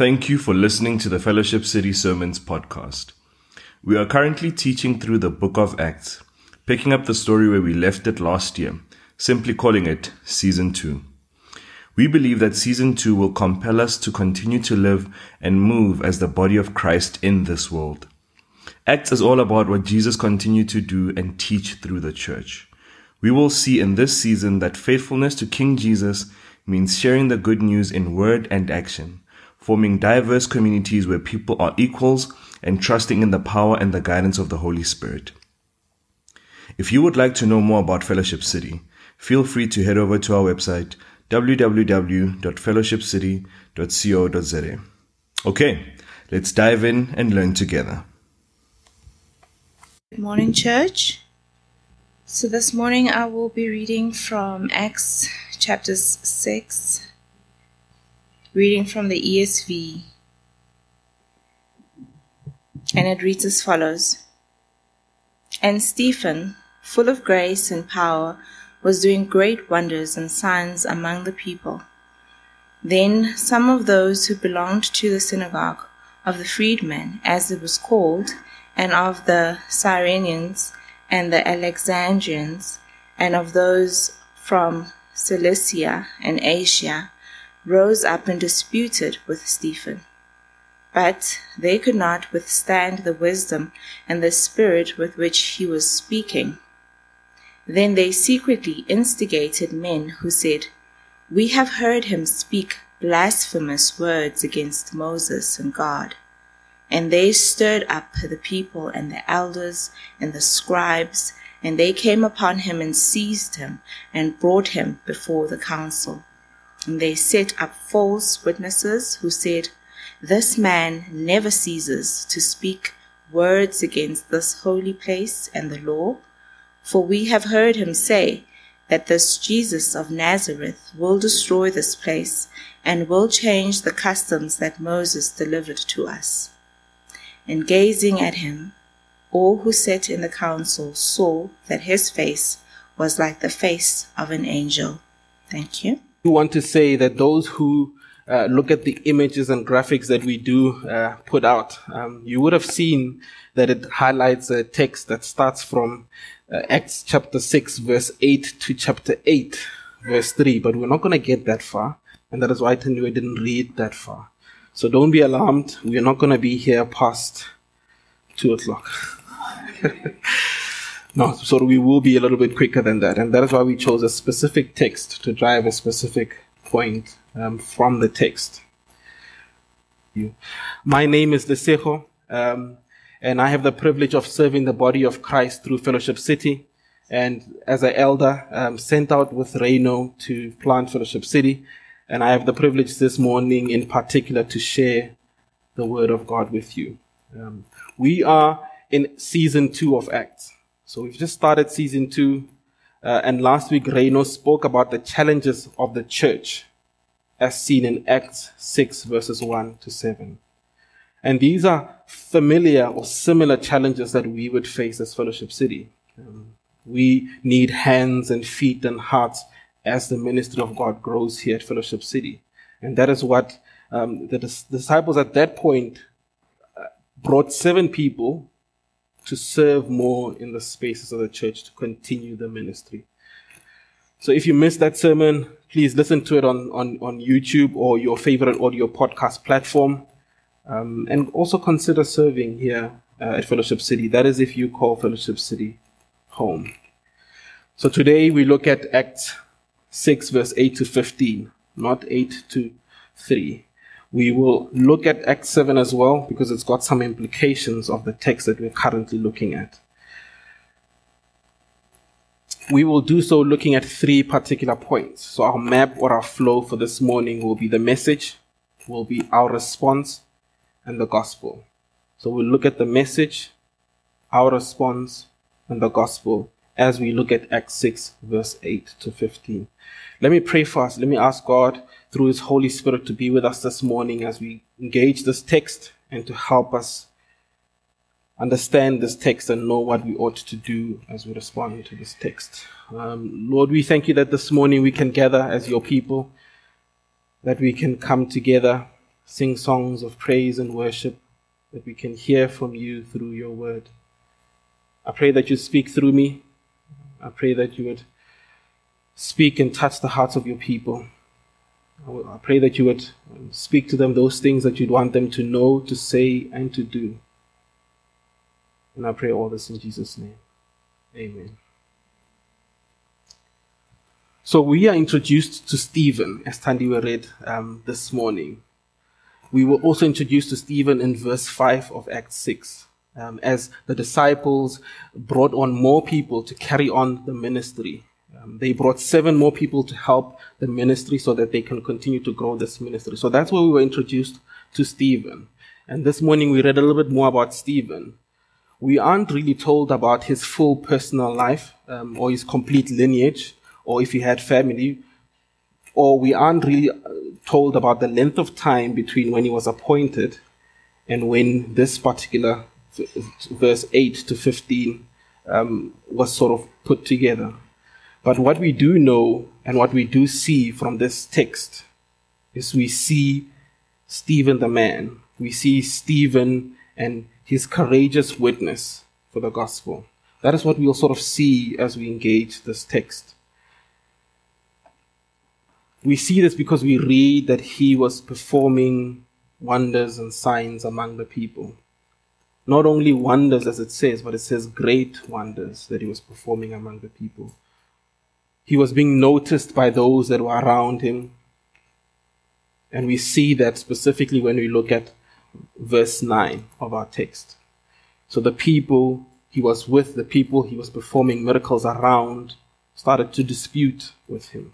Thank you for listening to the Fellowship City Sermons podcast. We are currently teaching through the book of Acts, picking up the story where we left it last year, simply calling it Season 2. We believe that Season 2 will compel us to continue to live and move as the body of Christ in this world. Acts is all about what Jesus continued to do and teach through the church. We will see in this season that faithfulness to King Jesus means sharing the good news in word and action forming diverse communities where people are equals and trusting in the power and the guidance of the Holy Spirit. If you would like to know more about Fellowship City, feel free to head over to our website www.fellowshipcity.co.za. Okay, let's dive in and learn together. Good morning, church. So, this morning I will be reading from Acts chapters 6 Reading from the ESV. And it reads as follows And Stephen, full of grace and power, was doing great wonders and signs among the people. Then some of those who belonged to the synagogue of the freedmen, as it was called, and of the Cyrenians and the Alexandrians, and of those from Cilicia and Asia, rose up and disputed with Stephen. But they could not withstand the wisdom and the spirit with which he was speaking. Then they secretly instigated men who said, We have heard him speak blasphemous words against Moses and God. And they stirred up the people and the elders and the scribes, and they came upon him and seized him and brought him before the council. And they set up false witnesses who said, This man never ceases to speak words against this holy place and the law. For we have heard him say that this Jesus of Nazareth will destroy this place and will change the customs that Moses delivered to us. And gazing at him, all who sat in the council saw that his face was like the face of an angel. Thank you do want to say that those who uh, look at the images and graphics that we do uh, put out, um, you would have seen that it highlights a text that starts from uh, Acts chapter 6, verse 8 to chapter 8, verse 3. But we're not going to get that far. And that is why I didn't read that far. So don't be alarmed. We're not going to be here past 2 o'clock. No, so we will be a little bit quicker than that. And that is why we chose a specific text to drive a specific point um, from the text. You. My name is Lesejo, um, and I have the privilege of serving the body of Christ through Fellowship City. And as an elder, um, sent out with Reno to plant Fellowship City. And I have the privilege this morning in particular to share the word of God with you. Um, we are in season two of Acts. So we've just started season two, uh, and last week Reno spoke about the challenges of the church as seen in Acts 6 verses 1 to 7. And these are familiar or similar challenges that we would face as Fellowship City. Um, we need hands and feet and hearts as the ministry of God grows here at Fellowship City. And that is what um, the dis- disciples at that point uh, brought seven people to serve more in the spaces of the church to continue the ministry. So if you missed that sermon, please listen to it on, on, on YouTube or your favorite audio podcast platform. Um, and also consider serving here uh, at Fellowship City. That is if you call Fellowship City home. So today we look at Acts 6 verse 8 to 15, not 8 to 3. We will look at Acts 7 as well because it's got some implications of the text that we're currently looking at. We will do so looking at three particular points. So our map or our flow for this morning will be the message, will be our response, and the gospel. So we'll look at the message, our response, and the gospel as we look at Acts 6 verse 8 to 15. Let me pray us. Let me ask God through His Holy Spirit to be with us this morning as we engage this text and to help us understand this text and know what we ought to do as we respond to this text. Um, Lord, we thank you that this morning we can gather as your people, that we can come together sing songs of praise and worship, that we can hear from you through your word. I pray that you speak through me. I pray that you would speak and touch the hearts of your people. I pray that you would speak to them those things that you'd want them to know, to say, and to do. And I pray all this in Jesus' name. Amen. So we are introduced to Stephen, as Tandiwe read um, this morning. We were also introduced to Stephen in verse 5 of Acts 6, um, as the disciples brought on more people to carry on the ministry. Um, they brought seven more people to help the ministry so that they can continue to grow this ministry. So that's where we were introduced to Stephen. And this morning we read a little bit more about Stephen. We aren't really told about his full personal life um, or his complete lineage or if he had family, or we aren't really uh, told about the length of time between when he was appointed and when this particular verse 8 to 15 um, was sort of put together. But what we do know and what we do see from this text is we see Stephen the man. We see Stephen and his courageous witness for the gospel. That is what we'll sort of see as we engage this text. We see this because we read that he was performing wonders and signs among the people. Not only wonders, as it says, but it says great wonders that he was performing among the people. He was being noticed by those that were around him. And we see that specifically when we look at verse 9 of our text. So the people he was with, the people he was performing miracles around, started to dispute with him.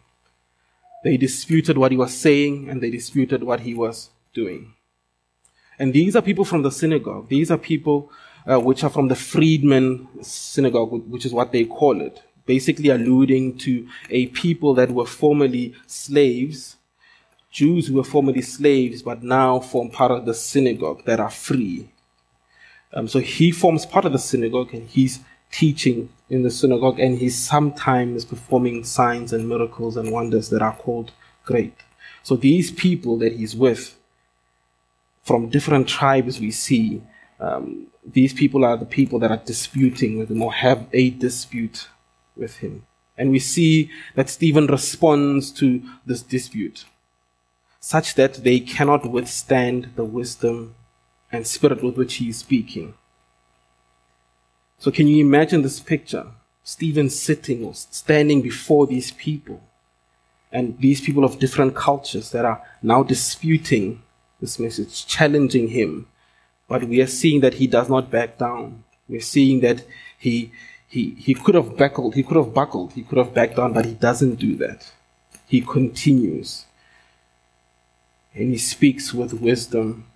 They disputed what he was saying and they disputed what he was doing. And these are people from the synagogue. These are people uh, which are from the freedmen synagogue, which is what they call it. Basically alluding to a people that were formerly slaves, Jews who were formerly slaves, but now form part of the synagogue that are free. Um, so he forms part of the synagogue and he's teaching in the synagogue, and he's sometimes performing signs and miracles and wonders that are called great. So these people that he's with, from different tribes, we see um, these people are the people that are disputing with him or have a dispute with him. And we see that Stephen responds to this dispute such that they cannot withstand the wisdom and spirit with which he is speaking. So can you imagine this picture? Stephen sitting or standing before these people and these people of different cultures that are now disputing this message, challenging him. But we are seeing that he does not back down. We're seeing that he, he, he could have buckled, he could have buckled, he could have backed down, but he doesn't do that. He continues. And he speaks with wisdom,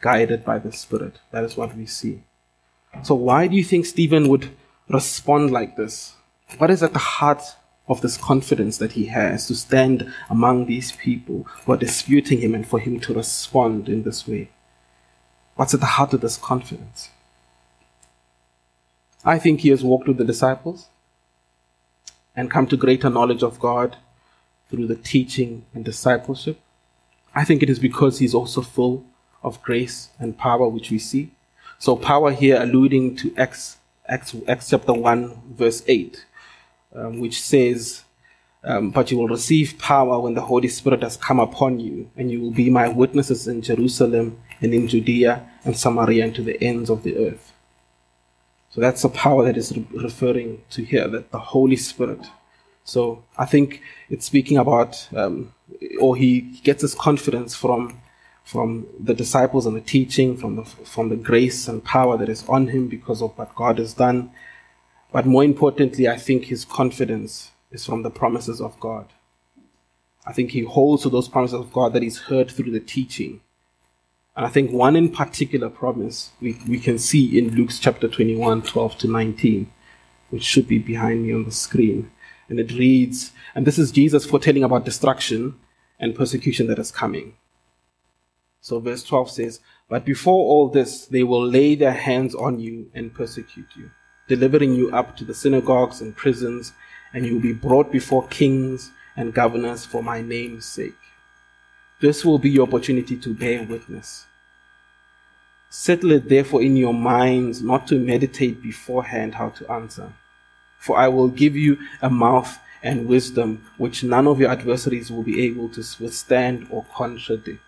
guided by the Spirit. That is what we see. So why do you think Stephen would respond like this? What is at the heart of this confidence that he has to stand among these people who are disputing him and for him to respond in this way? What's at the heart of this confidence? I think he has walked with the disciples and come to greater knowledge of God through the teaching and discipleship. I think it is because he's also full of grace and power, which we see. So power here alluding to Acts, Acts, Acts chapter 1 verse 8, um, which says, um, but you will receive power when the Holy Spirit has come upon you, and you will be my witnesses in Jerusalem and in Judea and Samaria and to the ends of the earth. So that's the power that is re- referring to here, that the Holy Spirit. So I think it's speaking about, um, or he gets his confidence from from the disciples and the teaching, from the, from the grace and power that is on him because of what God has done. But more importantly, I think his confidence is from the promises of God. I think he holds to those promises of God that he's heard through the teaching. I think one in particular promise we, we can see in Luke's chapter 21, 12 to 19, which should be behind me on the screen. And it reads, and this is Jesus foretelling about destruction and persecution that is coming. So verse 12 says, But before all this, they will lay their hands on you and persecute you, delivering you up to the synagogues and prisons, and you will be brought before kings and governors for my name's sake. This will be your opportunity to bear witness. Settle it therefore in your minds not to meditate beforehand how to answer. For I will give you a mouth and wisdom which none of your adversaries will be able to withstand or contradict.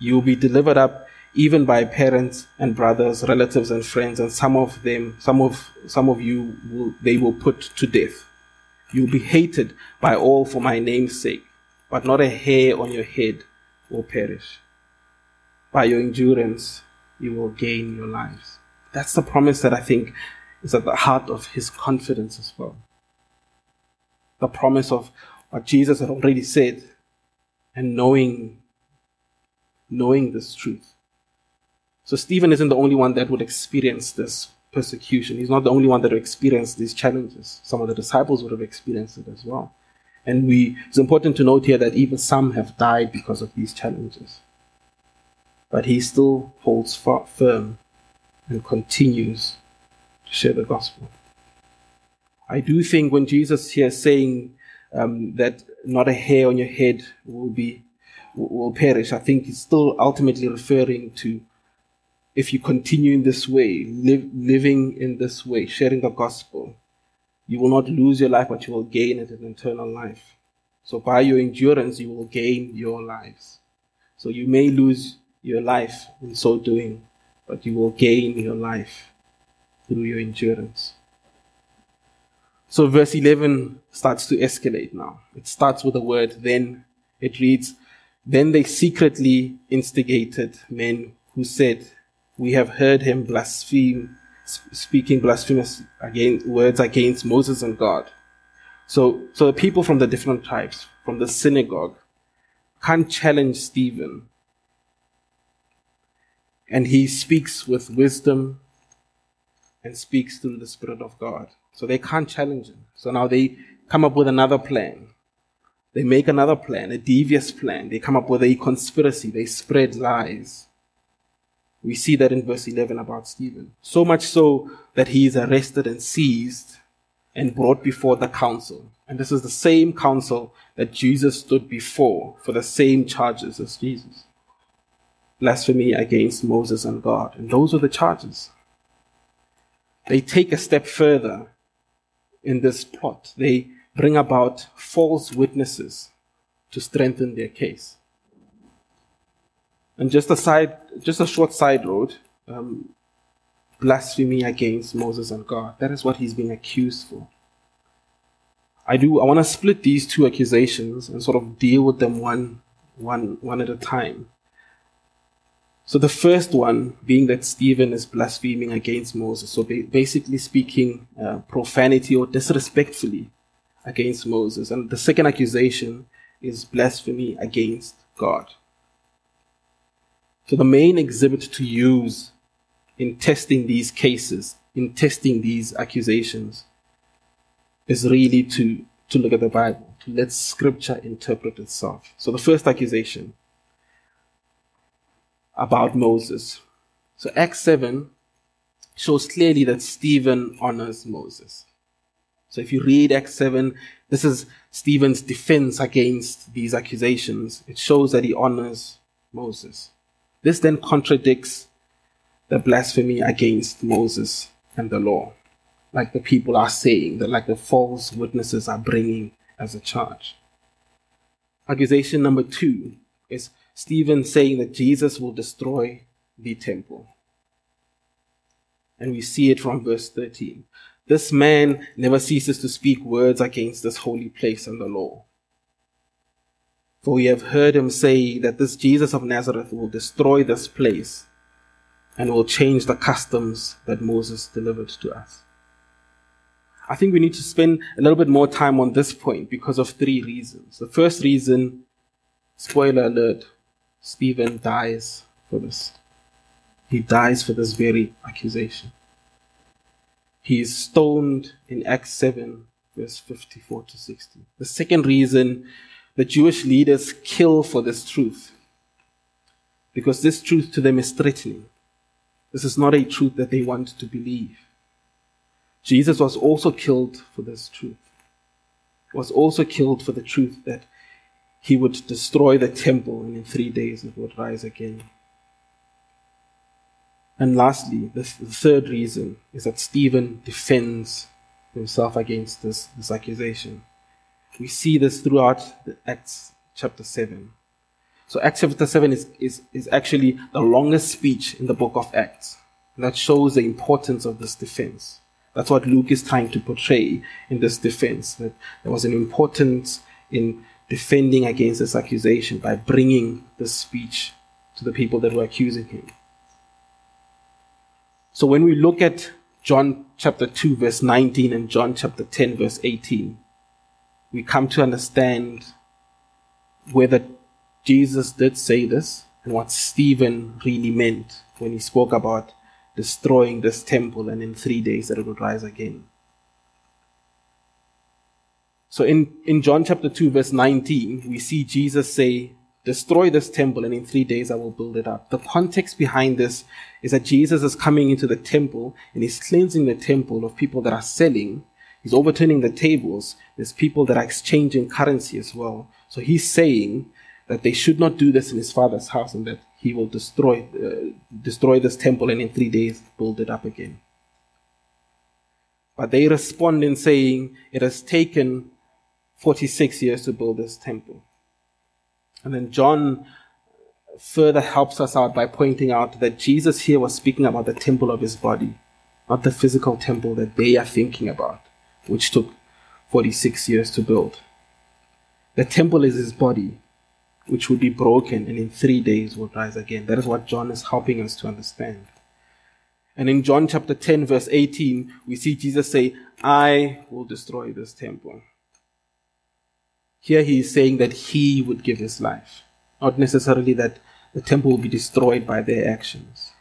You will be delivered up even by parents and brothers, relatives and friends, and some of them, some of some of you will they will put to death. You will be hated by all for my name's sake, but not a hair on your head will perish. By your endurance you will gain your lives. That's the promise that I think is at the heart of his confidence as well. The promise of what Jesus had already said and knowing knowing this truth. So Stephen isn't the only one that would experience this persecution. He's not the only one that would experience these challenges. Some of the disciples would have experienced it as well. And we, it's important to note here that even some have died because of these challenges but he still holds firm and continues to share the gospel. I do think when Jesus here is saying um, that not a hair on your head will be will perish, I think he's still ultimately referring to if you continue in this way, living in this way, sharing the gospel, you will not lose your life, but you will gain it an eternal life. So by your endurance, you will gain your lives. So you may lose your life in so doing, but you will gain your life through your endurance. So verse 11 starts to escalate now. It starts with the word then. It reads, Then they secretly instigated men who said, We have heard him blaspheme, speaking blasphemous against, words against Moses and God. So, so the people from the different tribes, from the synagogue, can't challenge Stephen and he speaks with wisdom and speaks through the Spirit of God. So they can't challenge him. So now they come up with another plan. They make another plan, a devious plan. They come up with a conspiracy. They spread lies. We see that in verse 11 about Stephen. So much so that he is arrested and seized and brought before the council. And this is the same council that Jesus stood before for the same charges as Jesus blasphemy against Moses and God. And those were the charges. They take a step further in this plot. They bring about false witnesses to strengthen their case. And just a side, just a short side road, um, blasphemy against Moses and God. That is what he's being accused for. I do. I want to split these two accusations and sort of deal with them one, one, one at a time. So the first one being that Stephen is blaspheming against Moses. So basically speaking uh, profanity or disrespectfully against Moses. And the second accusation is blasphemy against God. So the main exhibit to use in testing these cases, in testing these accusations, is really to, to look at the Bible, to let scripture interpret itself. So the first accusation about Moses. So Acts 7 shows clearly that Stephen honors Moses. So if you read Acts 7, this is Stephen's defense against these accusations. It shows that he honors Moses. This then contradicts the blasphemy against Moses and the law, like the people are saying, that like the false witnesses are bringing as a charge. Accusation number two is Stephen saying that Jesus will destroy the temple. And we see it from verse 13. This man never ceases to speak words against this holy place and the law. For we have heard him say that this Jesus of Nazareth will destroy this place and will change the customs that Moses delivered to us. I think we need to spend a little bit more time on this point because of three reasons. The first reason, spoiler alert, Stephen dies for this. He dies for this very accusation. He is stoned in Acts 7, verse 54 to 60. The second reason the Jewish leaders kill for this truth, because this truth to them is threatening. This is not a truth that they want to believe. Jesus was also killed for this truth. Was also killed for the truth that he would destroy the temple and in three days it would rise again. And lastly, the, th- the third reason is that Stephen defends himself against this, this accusation. We see this throughout Acts chapter 7. So Acts chapter 7 is, is, is actually the longest speech in the book of Acts. And that shows the importance of this defense. That's what Luke is trying to portray in this defense, that there was an importance in defending against this accusation by bringing this speech to the people that were accusing him. So when we look at John chapter 2 verse 19 and John chapter 10 verse 18, we come to understand whether Jesus did say this and what Stephen really meant when he spoke about destroying this temple and in three days that it would rise again. So in, in John chapter 2 verse 19, we see Jesus say, destroy this temple and in three days I will build it up. The context behind this is that Jesus is coming into the temple and he's cleansing the temple of people that are selling. He's overturning the tables. There's people that are exchanging currency as well. So he's saying that they should not do this in his father's house and that he will destroy, uh, destroy this temple and in three days build it up again. But they respond in saying, it has taken 46 years to build this temple. And then John further helps us out by pointing out that Jesus here was speaking about the temple of his body, not the physical temple that they are thinking about, which took 46 years to build. The temple is his body, which would be broken and in three days will rise again. That is what John is helping us to understand. And in John chapter 10 verse 18, we see Jesus say, I will destroy this temple. Here he is saying that he would give his life, not necessarily that the temple will be destroyed by their actions.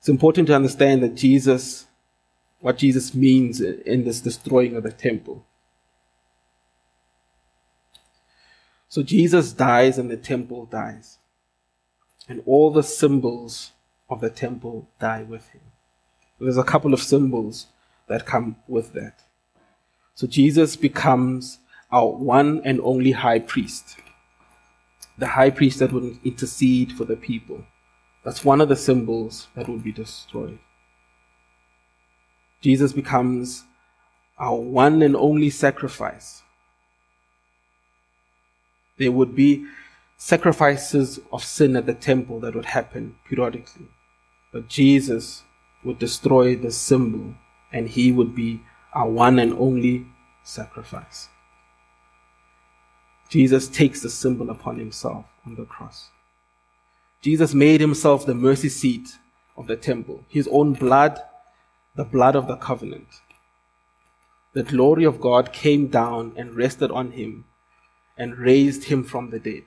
It's important to understand that Jesus, what Jesus means in this destroying of the temple. So Jesus dies and the temple dies. And all the symbols of the temple die with him. There's a couple of symbols that come with that. So Jesus becomes our one and only high priest. The high priest that would intercede for the people. That's one of the symbols that would be destroyed. Jesus becomes our one and only sacrifice there would be sacrifices of sin at the temple that would happen periodically. But Jesus would destroy the symbol and he would be our one and only sacrifice. Jesus takes the symbol upon himself on the cross. Jesus made himself the mercy seat of the temple, his own blood, the blood of the covenant. The glory of God came down and rested on him and raised him from the dead.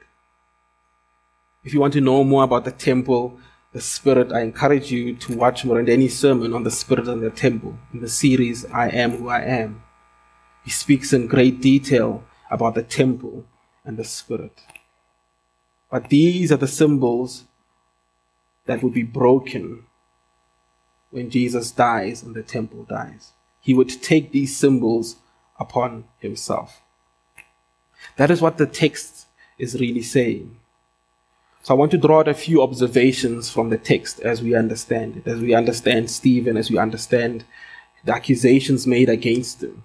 If you want to know more about the temple, the Spirit, I encourage you to watch any sermon on the Spirit and the temple in the series I Am Who I Am. He speaks in great detail about the temple and the Spirit. But these are the symbols that would be broken when Jesus dies and the temple dies. He would take these symbols upon himself. That is what the text is really saying. So I want to draw out a few observations from the text as we understand it, as we understand Stephen, as we understand the accusations made against him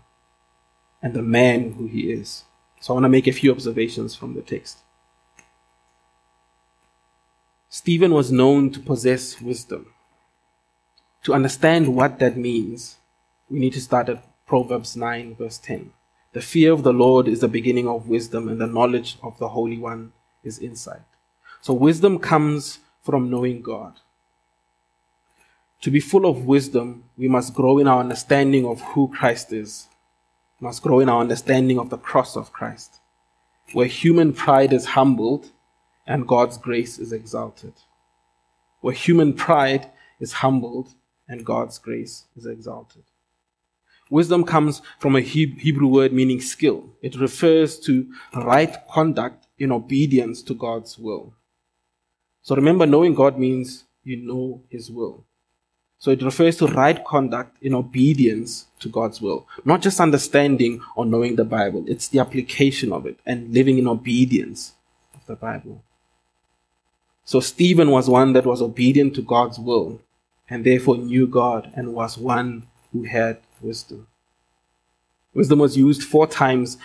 and the man who he is. So I want to make a few observations from the text. Stephen was known to possess wisdom. To understand what that means, we need to start at Proverbs 9, verse 10. The fear of the Lord is the beginning of wisdom, and the knowledge of the Holy One is insight. So, wisdom comes from knowing God. To be full of wisdom, we must grow in our understanding of who Christ is, we must grow in our understanding of the cross of Christ, where human pride is humbled and God's grace is exalted. Where human pride is humbled and God's grace is exalted. Wisdom comes from a Hebrew word meaning skill. It refers to right conduct in obedience to God's will. So remember, knowing God means you know His will. So it refers to right conduct in obedience to God's will, not just understanding or knowing the Bible. It's the application of it and living in obedience of the Bible. So Stephen was one that was obedient to God's will and therefore knew God and was one who had wisdom. Wisdom was used four times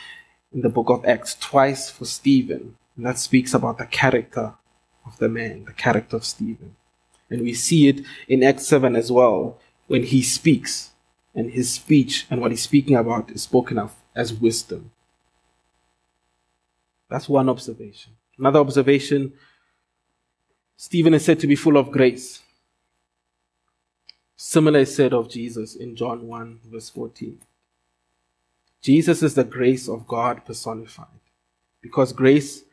in the book of Acts, twice for Stephen. And that speaks about the character of the man, the character of Stephen. And we see it in Acts 7 as well, when he speaks, and his speech and what he's speaking about is spoken of as wisdom. That's one observation. Another observation Stephen is said to be full of grace. Similar is said of Jesus in John 1, verse 14. Jesus is the grace of God personified. Because grace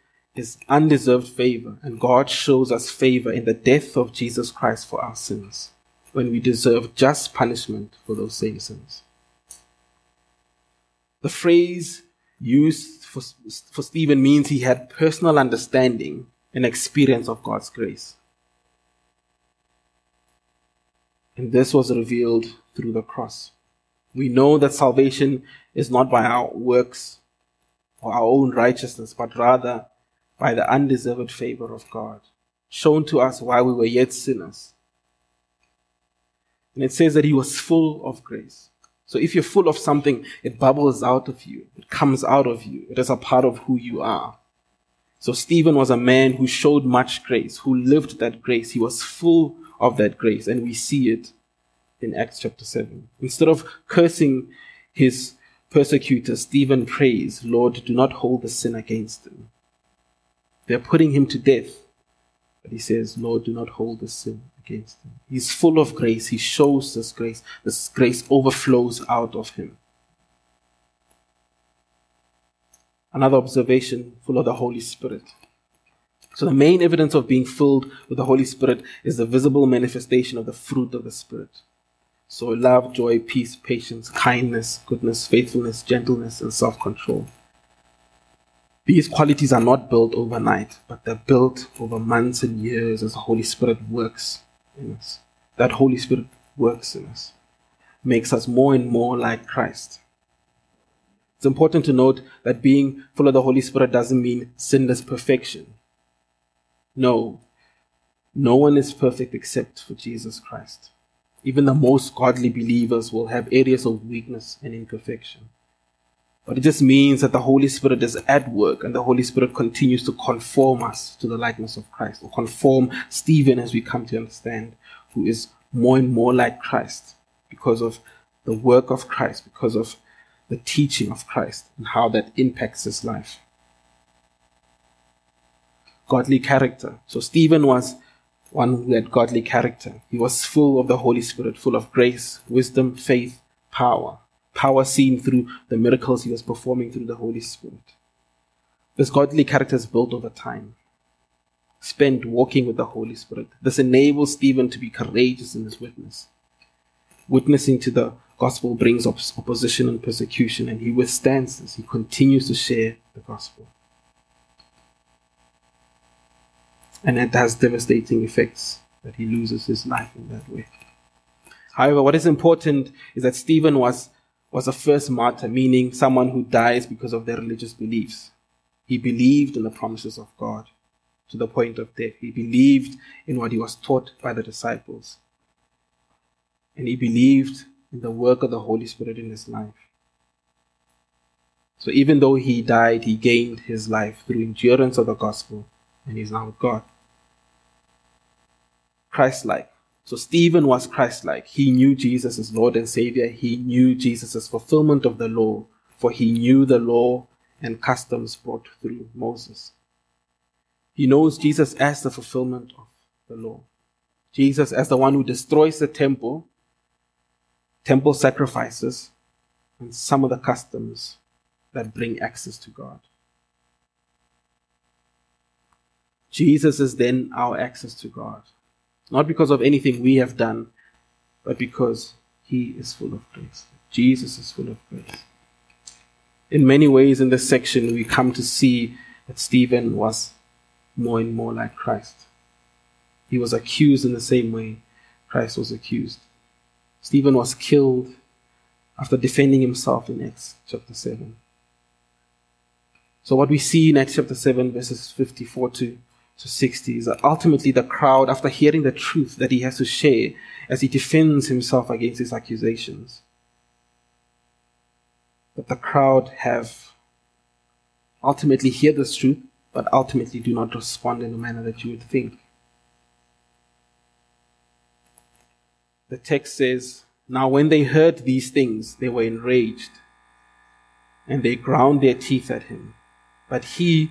undeserved favor, and God shows us favor in the death of Jesus Christ for our sins, when we deserve just punishment for those same sins. The phrase used for, for Stephen means he had personal understanding and experience of God's grace. And this was revealed through the cross. We know that salvation is not by our works or our own righteousness, but rather by the undeserved favor of God, shown to us while we were yet sinners. And it says that he was full of grace. So if you're full of something, it bubbles out of you. It comes out of you. It is a part of who you are. So Stephen was a man who showed much grace, who lived that grace. He was full of that grace. And we see it in Acts chapter 7. Instead of cursing his persecutor, Stephen prays, Lord, do not hold the sin against him. They're putting him to death. But he says, Lord, do not hold the sin against him. He's full of grace. He shows this grace. This grace overflows out of him. Another observation full of the Holy Spirit. So the main evidence of being filled with the Holy Spirit is the visible manifestation of the fruit of the Spirit. So love, joy, peace, patience, kindness, goodness, faithfulness, gentleness, and self control. These qualities are not built overnight, but they're built over months and years as the Holy Spirit works in us. That Holy Spirit works in us, makes us more and more like Christ. It's important to note that being full of the Holy Spirit doesn't mean sinless perfection. No, no one is perfect except for Jesus Christ. Even the most godly believers will have areas of weakness and imperfection. But it just means that the Holy Spirit is at work and the Holy Spirit continues to conform us to the likeness of Christ, or conform Stephen as we come to understand, who is more and more like Christ because of the work of Christ, because of the teaching of Christ and how that impacts his life. Godly character. So Stephen was one who had godly character. He was full of the Holy Spirit, full of grace, wisdom, faith, power. Power seen through the miracles he was performing through the Holy Spirit. This godly character is built over time, spent walking with the Holy Spirit. This enables Stephen to be courageous in his witness. Witnessing to the gospel brings opposition and persecution, and he withstands this. He continues to share the gospel. and it has devastating effects that he loses his life in that way. However, what is important is that Stephen was, was a first martyr, meaning someone who dies because of their religious beliefs. He believed in the promises of God to the point of death. He believed in what he was taught by the disciples. And he believed in the work of the Holy Spirit in his life. So even though he died, he gained his life through endurance of the gospel and he's now God. Christ like. So Stephen was Christ like. He knew Jesus as Lord and Savior. He knew Jesus as fulfillment of the law, for he knew the law and customs brought through Moses. He knows Jesus as the fulfillment of the law. Jesus as the one who destroys the temple, temple sacrifices, and some of the customs that bring access to God. Jesus is then our access to God. Not because of anything we have done, but because He is full of grace. Jesus is full of grace. In many ways, in this section, we come to see that Stephen was more and more like Christ. He was accused in the same way Christ was accused. Stephen was killed after defending himself in Acts chapter 7. So, what we see in Acts chapter 7, verses 54 to, to 60, is that ultimately the crowd, after hearing the truth that he has to share as he defends himself against his accusations, that the crowd have ultimately hear this truth, but ultimately do not respond in the manner that you would think. The text says, Now when they heard these things, they were enraged, and they ground their teeth at him. But he,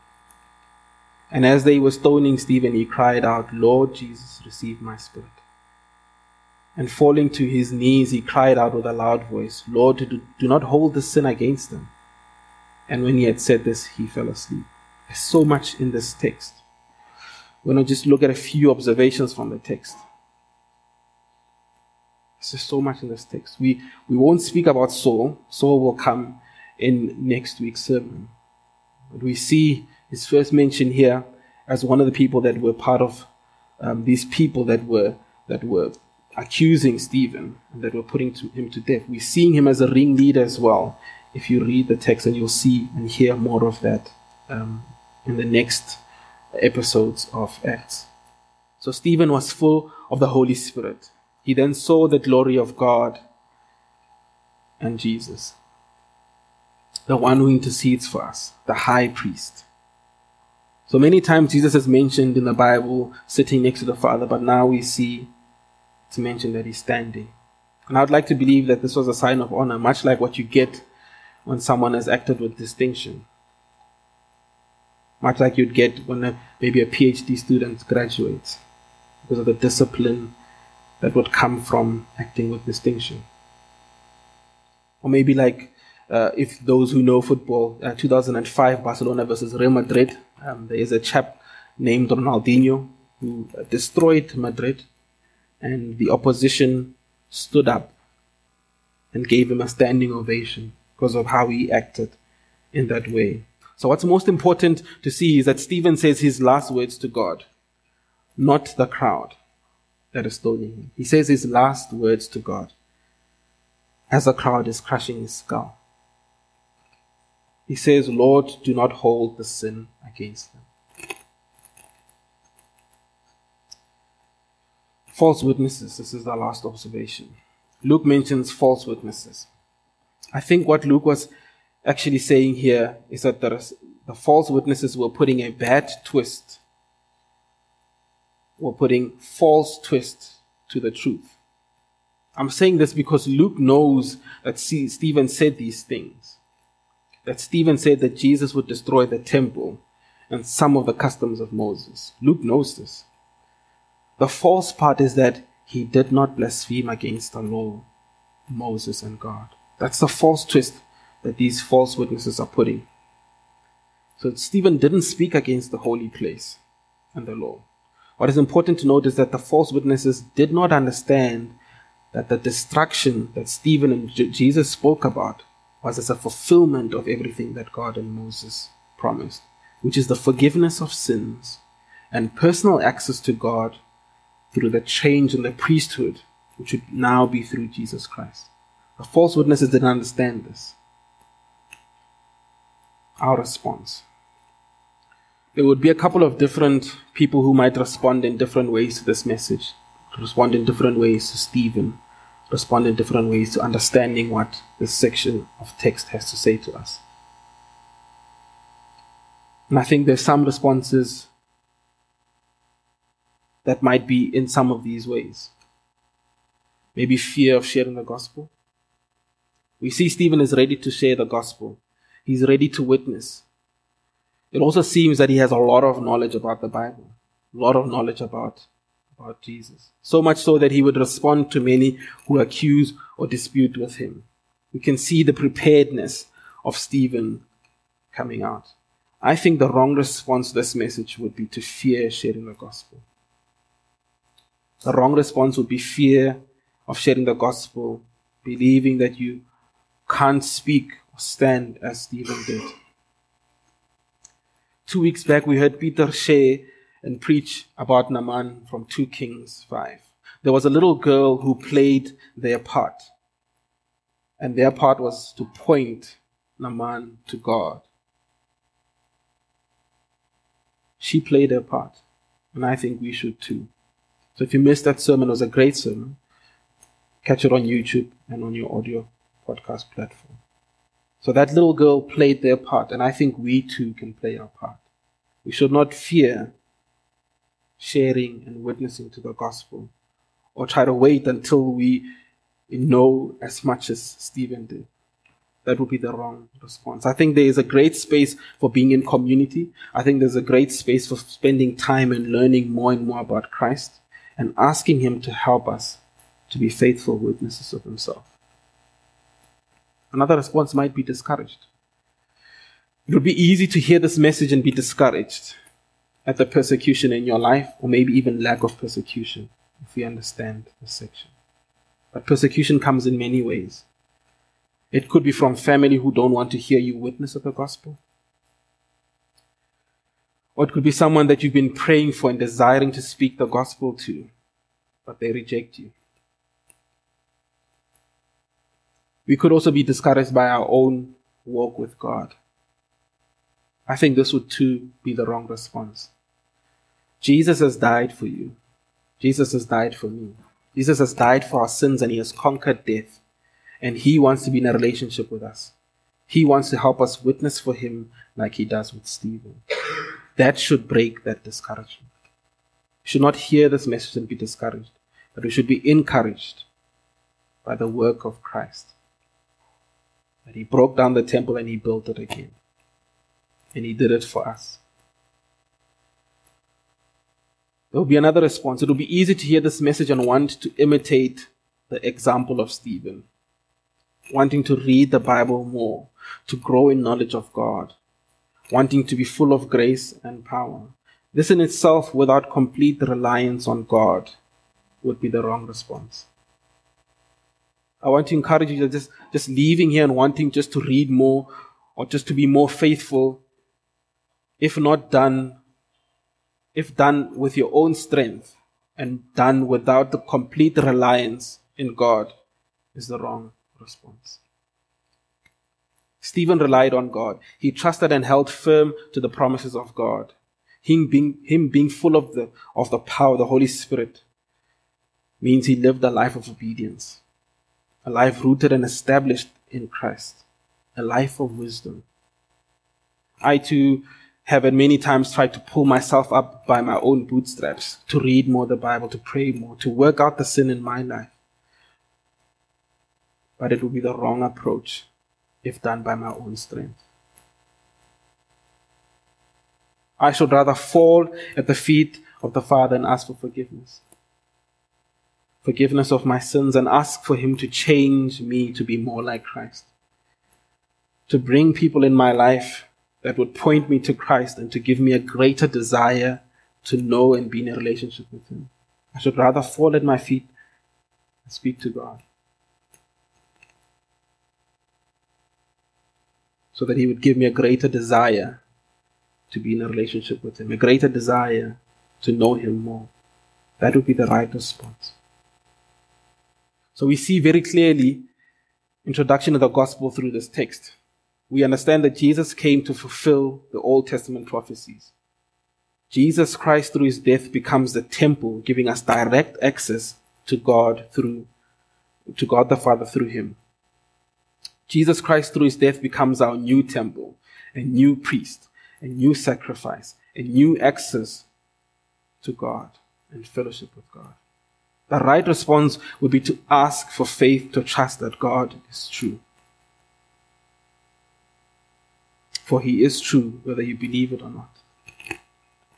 And as they were stoning Stephen, he cried out, Lord Jesus, receive my spirit. And falling to his knees, he cried out with a loud voice, Lord, do not hold this sin against them. And when he had said this, he fell asleep. There's so much in this text. We're going to just look at a few observations from the text. There's so much in this text. We, we won't speak about Saul. Saul will come in next week's sermon. But we see his first mentioned here as one of the people that were part of um, these people that were that were accusing Stephen and that were putting to, him to death. We're seeing him as a ringleader as well. If you read the text, and you'll see and hear more of that um, in the next episodes of Acts. So Stephen was full of the Holy Spirit. He then saw the glory of God and Jesus, the one who intercedes for us, the high priest. So many times Jesus is mentioned in the Bible sitting next to the Father, but now we see it's mentioned that he's standing. And I'd like to believe that this was a sign of honor, much like what you get when someone has acted with distinction much like you'd get when a, maybe a PhD student graduates, because of the discipline that would come from acting with distinction. Or maybe like uh, if those who know football, uh, 2005 Barcelona versus Real Madrid, um, there is a chap named Ronaldinho who uh, destroyed Madrid, and the opposition stood up and gave him a standing ovation because of how he acted in that way. So what's most important to see is that Stephen says his last words to God, not the crowd that is stoning him. He says his last words to God as the crowd is crushing his skull. He says, Lord, do not hold the sin against them. False witnesses. This is the last observation. Luke mentions false witnesses. I think what Luke was actually saying here is that the, the false witnesses were putting a bad twist, were putting false twist to the truth. I'm saying this because Luke knows that Stephen said these things. That Stephen said that Jesus would destroy the temple and some of the customs of Moses. Luke knows this. The false part is that he did not blaspheme against the law, Moses, and God. That's the false twist that these false witnesses are putting. So Stephen didn't speak against the holy place and the law. What is important to note is that the false witnesses did not understand that the destruction that Stephen and Jesus spoke about was as a fulfillment of everything that God and Moses promised, which is the forgiveness of sins and personal access to God through the change in the priesthood, which would now be through Jesus Christ. The false witnesses didn't understand this our response. There would be a couple of different people who might respond in different ways to this message, respond in different ways to Stephen, respond in different ways to understanding what this section of text has to say to us. And I think there's some responses that might be in some of these ways. Maybe fear of sharing the gospel. We see Stephen is ready to share the gospel. He's ready to witness. It also seems that he has a lot of knowledge about the Bible, a lot of knowledge about, about Jesus. So much so that he would respond to many who accuse or dispute with him. We can see the preparedness of Stephen coming out. I think the wrong response to this message would be to fear sharing the gospel. The wrong response would be fear of sharing the gospel, believing that you can't speak or stand as Stephen did. Two weeks back, we heard Peter share and preach about Naaman from 2 Kings 5. There was a little girl who played their part. And their part was to point Naaman to God. She played her part, and I think we should too. So if you missed that sermon, it was a great sermon. Catch it on YouTube and on your audio podcast platform. So that little girl played their part, and I think we too can play our part. We should not fear sharing and witnessing to the gospel or try to wait until we know as much as Stephen did that would be the wrong response. I think there is a great space for being in community. I think there's a great space for spending time and learning more and more about Christ and asking Him to help us to be faithful witnesses of Himself. Another response might be discouraged. It would be easy to hear this message and be discouraged at the persecution in your life, or maybe even lack of persecution, if we understand this section. But persecution comes in many ways. It could be from family who don't want to hear you witness of the gospel. Or it could be someone that you've been praying for and desiring to speak the gospel to, but they reject you. We could also be discouraged by our own walk with God. I think this would too be the wrong response. Jesus has died for you. Jesus has died for me. Jesus has died for our sins and he has conquered death and He wants to be in a relationship with us. He wants to help us witness for Him like He does with Stephen. That should break that discouragement. We should not hear this message and be discouraged, but we should be encouraged by the work of Christ. That He broke down the temple and He built it again. And He did it for us. There will be another response. It will be easy to hear this message and want to imitate the example of Stephen wanting to read the Bible more, to grow in knowledge of God, wanting to be full of grace and power. This in itself, without complete reliance on God, would be the wrong response. I want to encourage you to just, just leaving here and wanting just to read more or just to be more faithful, if not done, if done with your own strength and done without the complete reliance in God, is the wrong response. Stephen relied on God. He trusted and held firm to the promises of God. Him being, him being full of the, of the power of the Holy Spirit means he lived a life of obedience, a life rooted and established in Christ, a life of wisdom. I too have at many times tried to pull myself up by my own bootstraps, to read more the Bible, to pray more, to work out the sin in my life but it would be the wrong approach if done by my own strength. I should rather fall at the feet of the Father and ask for forgiveness. Forgiveness of my sins and ask for Him to change me to be more like Christ. To bring people in my life that would point me to Christ and to give me a greater desire to know and be in a relationship with Him. I should rather fall at my feet and speak to God. so that He would give me a greater desire to be in a relationship with Him, a greater desire to know Him more. That would be the right response. So we see very clearly introduction of the gospel through this text. We understand that Jesus came to fulfill the Old Testament prophecies. Jesus Christ through his death becomes the temple, giving us direct access to God through to God the Father through him. Jesus Christ, through his death, becomes our new temple, a new priest, a new sacrifice, a new access to God and fellowship with God. The right response would be to ask for faith to trust that God is true. For he is true, whether you believe it or not.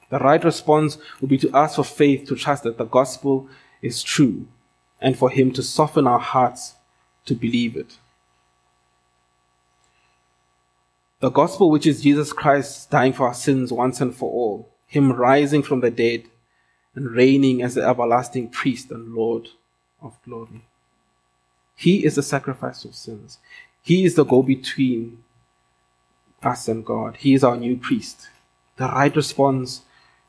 The right response would be to ask for faith to trust that the gospel is true and for him to soften our hearts to believe it The gospel, which is Jesus Christ dying for our sins once and for all, Him rising from the dead and reigning as the everlasting priest and Lord of glory. He is the sacrifice of sins. He is the go between us and God. He is our new priest. The right response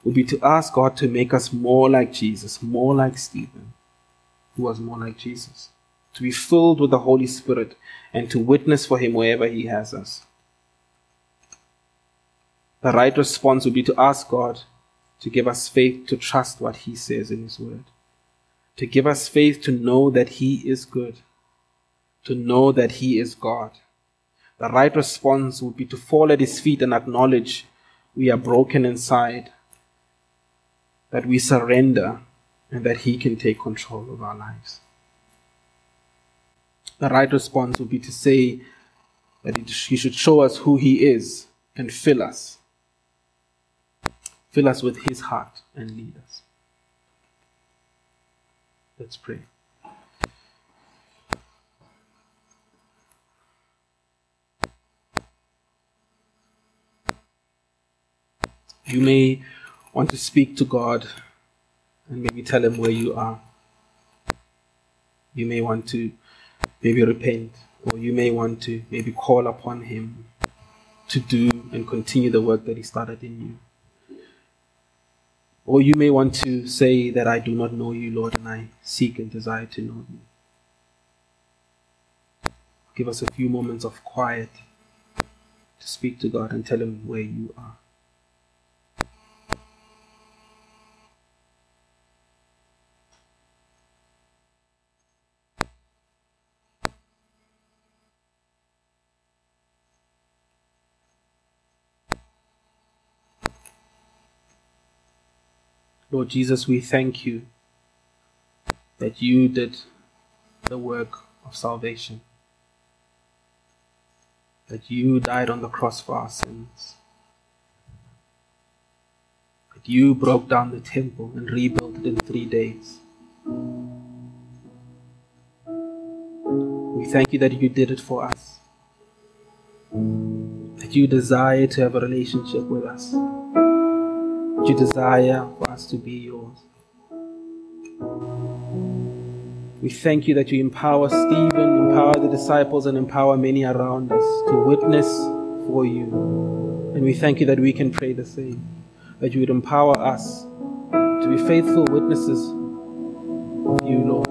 would be to ask God to make us more like Jesus, more like Stephen, who was more like Jesus, to be filled with the Holy Spirit and to witness for Him wherever He has us. The right response would be to ask God to give us faith to trust what He says in His Word, to give us faith to know that He is good, to know that He is God. The right response would be to fall at His feet and acknowledge we are broken inside, that we surrender, and that He can take control of our lives. The right response would be to say that He should show us who He is and fill us Fill us with His heart and lead us. Let's pray. You may want to speak to God and maybe tell Him where you are. You may want to maybe repent, or you may want to maybe call upon Him to do and continue the work that He started in you. Or you may want to say that I do not know you, Lord, and I seek and desire to know you. Give us a few moments of quiet to speak to God and tell Him where you are. Lord Jesus, we thank you that you did the work of salvation, that you died on the cross for our sins, that you broke down the temple and rebuilt it in three days. We thank you that you did it for us, that you desire to have a relationship with us you desire for us to be yours. We thank you that you empower Stephen, empower the disciples, and empower many around us to witness for you. And we thank you that we can pray the same, that you would empower us to be faithful witnesses of you, Lord.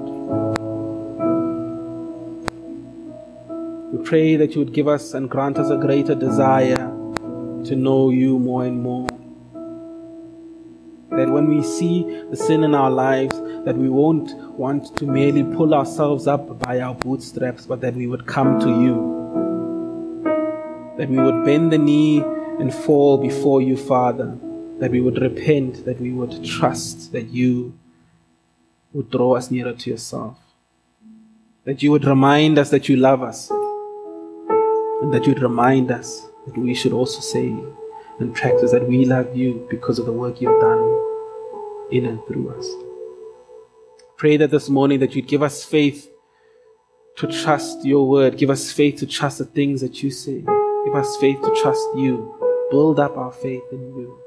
We pray that you would give us and grant us a greater desire to know you more and more that when we see the sin in our lives, that we won't want to merely pull ourselves up by our bootstraps, but that we would come to you. That we would bend the knee and fall before you, Father. That we would repent, that we would trust that you would draw us nearer to yourself. That you would remind us that you love us. And that you'd remind us that we should also say and practice that we love you because of the work you've done in and through us. Pray that this morning that you'd give us faith to trust your word. Give us faith to trust the things that you say. Give us faith to trust you. Build up our faith in you.